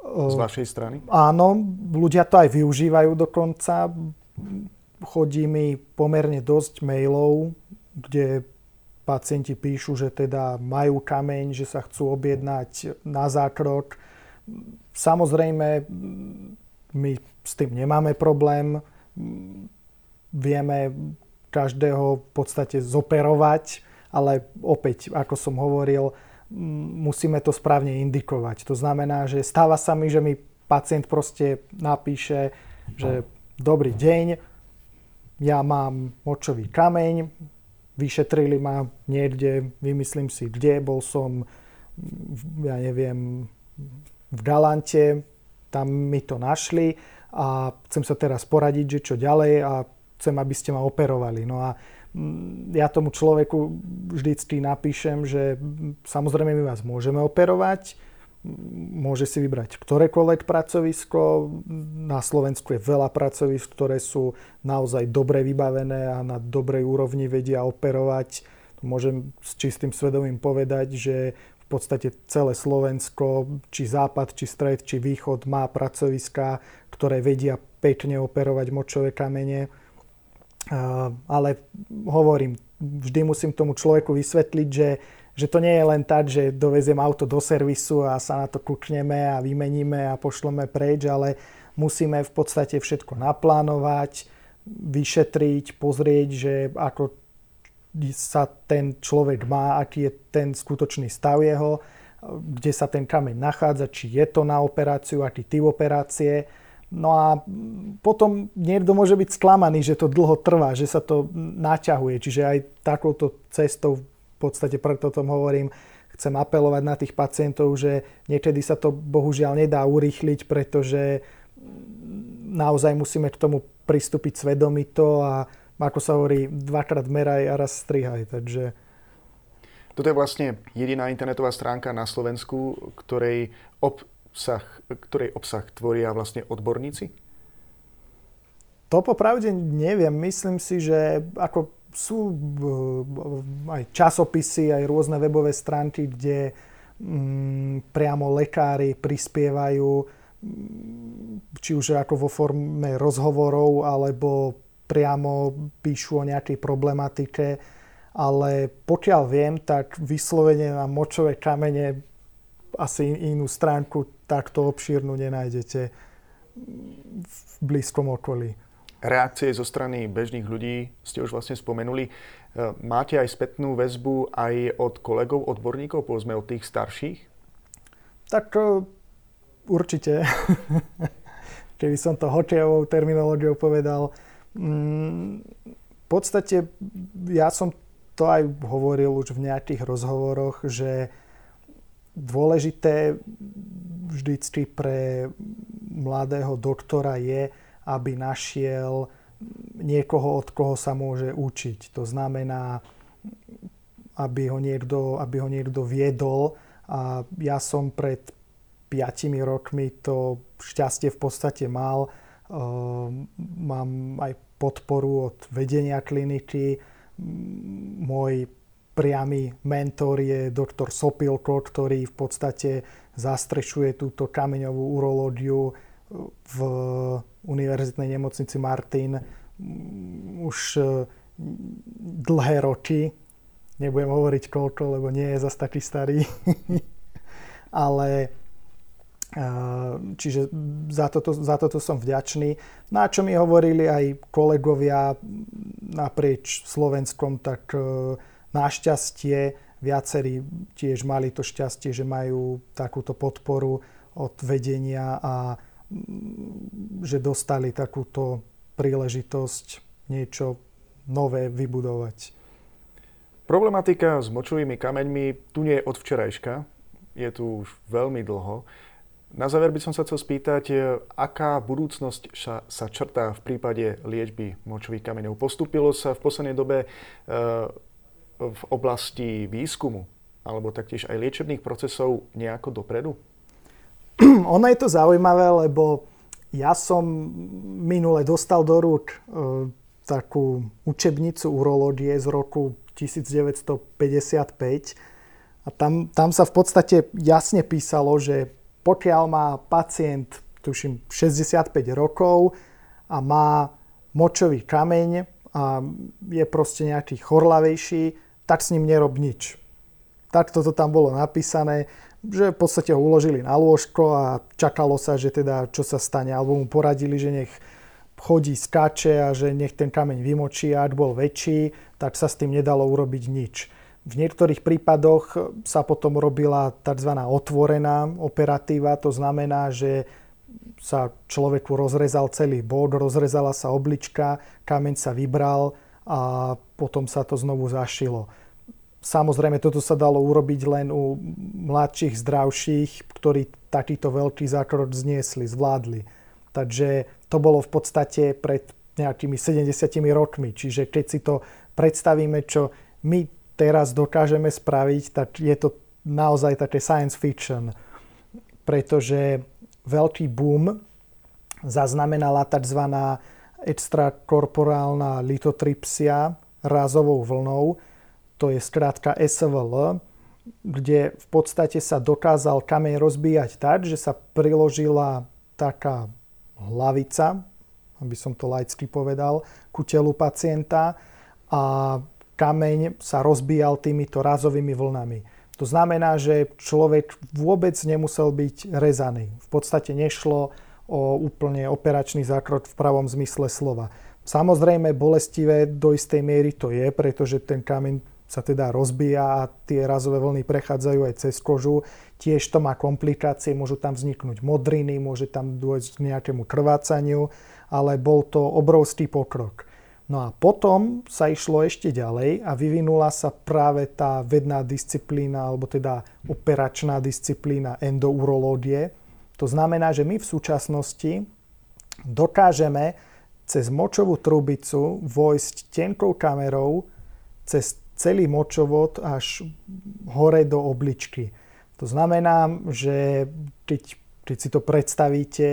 Z vašej strany? Áno, ľudia to aj využívajú dokonca. Chodí mi pomerne dosť mailov, kde pacienti píšu, že teda majú kameň, že sa chcú objednať na zákrok. Samozrejme, my s tým nemáme problém. Vieme každého v podstate zoperovať, ale opäť, ako som hovoril, musíme to správne indikovať. To znamená, že stáva sa mi, že mi pacient proste napíše, že dobrý deň, ja mám močový kameň, vyšetrili ma niekde, vymyslím si kde, bol som, ja neviem, v Galante, tam mi to našli a chcem sa teraz poradiť, že čo ďalej a chcem, aby ste ma operovali. No a ja tomu človeku vždycky napíšem, že samozrejme my vás môžeme operovať, môže si vybrať ktorékoľvek pracovisko. Na Slovensku je veľa pracovisk, ktoré sú naozaj dobre vybavené a na dobrej úrovni vedia operovať. Môžem s čistým svedomím povedať, že v podstate celé Slovensko, či západ, či stred, či východ má pracoviská, ktoré vedia pekne operovať močové kamene ale hovorím, vždy musím tomu človeku vysvetliť, že, že to nie je len tak, že doveziem auto do servisu a sa na to kúkneme a vymeníme a pošleme preč, ale musíme v podstate všetko naplánovať, vyšetriť, pozrieť, že ako sa ten človek má, aký je ten skutočný stav jeho, kde sa ten kameň nachádza, či je to na operáciu, aký typ operácie No a potom niekto môže byť sklamaný, že to dlho trvá, že sa to naťahuje. Čiže aj takouto cestou, v podstate preto tom hovorím, chcem apelovať na tých pacientov, že niekedy sa to bohužiaľ nedá urýchliť, pretože naozaj musíme k tomu pristúpiť svedomito a ako sa hovorí, dvakrát meraj a raz strihaj. Takže... Toto je vlastne jediná internetová stránka na Slovensku, ktorej ob obsah, ktorej obsah tvoria vlastne odborníci? To popravde neviem. Myslím si, že ako sú eh, aj časopisy, aj rôzne webové stránky, kde mm, priamo lekári prispievajú, mm, či už ako vo forme rozhovorov, alebo priamo píšu o nejakej problematike. Ale pokiaľ viem, tak vyslovene na močové kamene asi inú stránku takto obšírnu nenájdete v blízkom okolí. Reakcie zo strany bežných ľudí ste už vlastne spomenuli. E, máte aj spätnú väzbu aj od kolegov, odborníkov, povedzme od tých starších? Tak e, určite. Keby som to hokejovou terminológiou povedal. Mm, v podstate ja som to aj hovoril už v nejakých rozhovoroch, že dôležité vždycky pre mladého doktora je, aby našiel niekoho, od koho sa môže učiť. To znamená, aby ho niekto, aby ho niekto viedol. A ja som pred 5 rokmi to šťastie v podstate mal. Ehm, mám aj podporu od vedenia kliniky. Môj priamy mentor je doktor Sopilko, ktorý v podstate zastrešuje túto kameňovú urológiu v univerzitnej nemocnici Martin už dlhé roky. Nebudem hovoriť koľko, lebo nie je zase taký starý. Ale Čiže za toto, za toto som vďačný. Na čo mi hovorili aj kolegovia naprieč Slovenskom, tak e, našťastie viacerí tiež mali to šťastie, že majú takúto podporu od vedenia a že dostali takúto príležitosť niečo nové vybudovať. Problematika s močovými kameňmi tu nie je od včerajška, je tu už veľmi dlho. Na záver by som sa chcel spýtať, aká budúcnosť sa, sa črtá v prípade liečby močových kameňov. Postupilo sa v poslednej dobe e, v oblasti výskumu alebo taktiež aj liečebných procesov nejako dopredu? Ono je to zaujímavé, lebo ja som minule dostal do rúk e, takú učebnicu urológie z roku 1955 a tam, tam sa v podstate jasne písalo, že pokiaľ má pacient, tuším, 65 rokov a má močový kameň a je proste nejaký chorlavejší, tak s ním nerob nič. Tak toto tam bolo napísané, že v podstate ho uložili na lôžko a čakalo sa, že teda čo sa stane, alebo mu poradili, že nech chodí, skáče a že nech ten kameň vymočí a ak bol väčší, tak sa s tým nedalo urobiť nič. V niektorých prípadoch sa potom robila tzv. otvorená operatíva, to znamená, že sa človeku rozrezal celý bod, rozrezala sa oblička, kameň sa vybral a potom sa to znovu zašilo. Samozrejme, toto sa dalo urobiť len u mladších, zdravších, ktorí takýto veľký zákrok zniesli, zvládli. Takže to bolo v podstate pred nejakými 70 rokmi. Čiže keď si to predstavíme, čo my teraz dokážeme spraviť, tak je to naozaj také science fiction. Pretože veľký boom zaznamenala tzv. Extrakorporálna litotrypsia rázovou vlnou, to je skrátka SVL, kde v podstate sa dokázal kameň rozbíjať tak, že sa priložila taká hlavica, aby som to laicky povedal, ku telu pacienta a kameň sa rozbíjal týmito razovými vlnami. To znamená, že človek vôbec nemusel byť rezaný. V podstate nešlo o úplne operačný zákrok v pravom zmysle slova. Samozrejme, bolestivé do istej miery to je, pretože ten kameň sa teda rozbíja a tie razové vlny prechádzajú aj cez kožu. Tiež to má komplikácie, môžu tam vzniknúť modriny, môže tam dôjsť k nejakému krvácaniu, ale bol to obrovský pokrok. No a potom sa išlo ešte ďalej a vyvinula sa práve tá vedná disciplína, alebo teda operačná disciplína endourológie. To znamená, že my v súčasnosti dokážeme cez močovú trubicu vojsť tenkou kamerou cez celý močovod až hore do obličky. To znamená, že keď, keď si to predstavíte,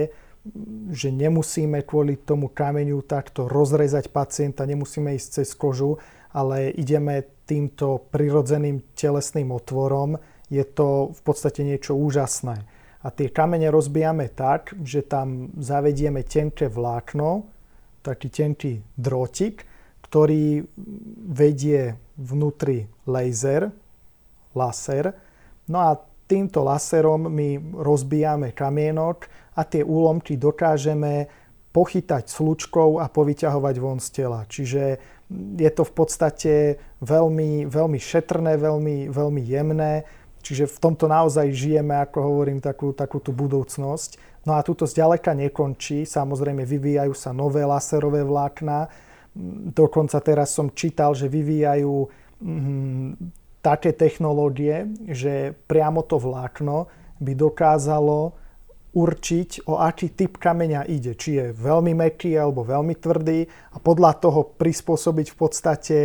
že nemusíme kvôli tomu kameňu takto rozrezať pacienta, nemusíme ísť cez kožu, ale ideme týmto prirodzeným telesným otvorom. Je to v podstate niečo úžasné. A tie kamene rozbijame tak, že tam zavedieme tenké vlákno, taký tenký drôtik, ktorý vedie vnútri laser, laser. No a týmto laserom my rozbijame kamienok a tie úlomky dokážeme pochytať slučkou a povyťahovať von z tela. Čiže je to v podstate veľmi, veľmi šetrné, veľmi, veľmi jemné. Čiže v tomto naozaj žijeme, ako hovorím, takú, takú tú budúcnosť. No a túto zďaleka nekončí. Samozrejme vyvíjajú sa nové laserové vlákna. Dokonca teraz som čítal, že vyvíjajú mm, také technológie, že priamo to vlákno by dokázalo určiť, o aký typ kameňa ide. Či je veľmi meký alebo veľmi tvrdý a podľa toho prispôsobiť v podstate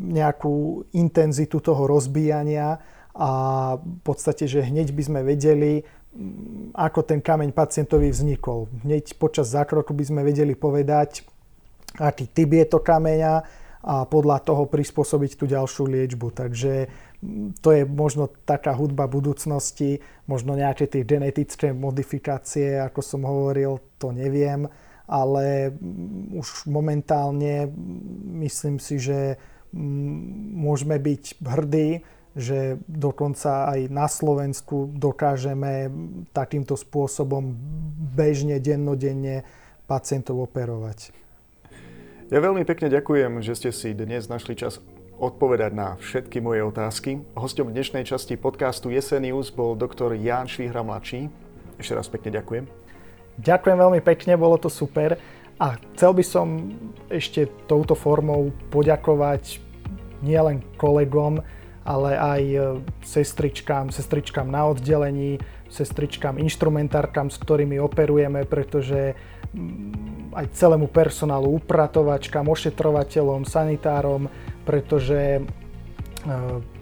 nejakú intenzitu toho rozbíjania a v podstate, že hneď by sme vedeli, mm, ako ten kameň pacientovi vznikol. Hneď počas zákroku by sme vedeli povedať, aký typ je to kameňa a podľa toho prispôsobiť tú ďalšiu liečbu. Takže to je možno taká hudba budúcnosti, možno nejaké tie genetické modifikácie, ako som hovoril, to neviem, ale už momentálne myslím si, že môžeme byť hrdí, že dokonca aj na Slovensku dokážeme takýmto spôsobom bežne, dennodenne pacientov operovať. Ja veľmi pekne ďakujem, že ste si dnes našli čas odpovedať na všetky moje otázky. Hostom dnešnej časti podcastu Jesenius bol doktor Ján Švihra mladší. Ešte raz pekne ďakujem. Ďakujem veľmi pekne, bolo to super. A chcel by som ešte touto formou poďakovať nielen kolegom, ale aj e, sestričkám, sestričkám na oddelení, sestričkám, instrumentárkam, s ktorými operujeme, pretože mm, aj celému personálu, upratovačkám, ošetrovateľom, sanitárom, pretože e,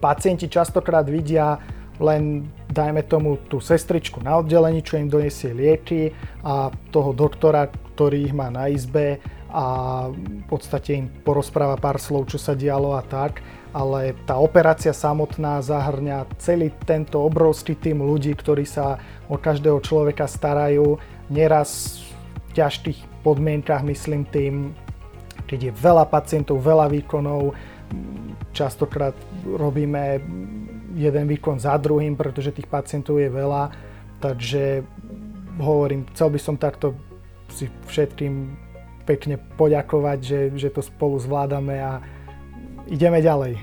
pacienti častokrát vidia len, dajme tomu, tú sestričku na oddelení, čo im donesie lieky a toho doktora, ktorý ich má na izbe a v podstate im porozpráva pár slov, čo sa dialo a tak ale tá operácia samotná zahrňa celý tento obrovský tým ľudí, ktorí sa o každého človeka starajú. Neraz v ťažkých podmienkach, myslím tým, keď je veľa pacientov, veľa výkonov, častokrát robíme jeden výkon za druhým, pretože tých pacientov je veľa. Takže hovorím, chcel by som takto si všetkým pekne poďakovať, že, že to spolu zvládame a ideme ďalej.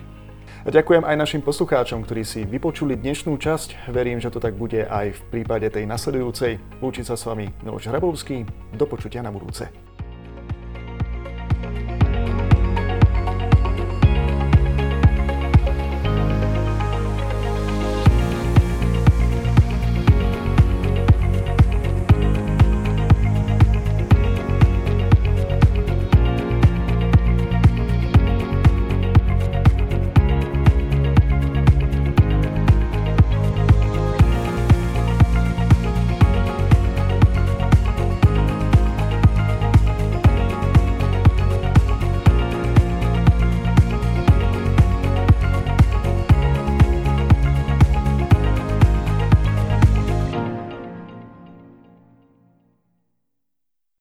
A ďakujem aj našim poslucháčom, ktorí si vypočuli dnešnú časť. Verím, že to tak bude aj v prípade tej nasledujúcej. Lúči sa s vami Miloš Hrabovský. Do počutia na budúce.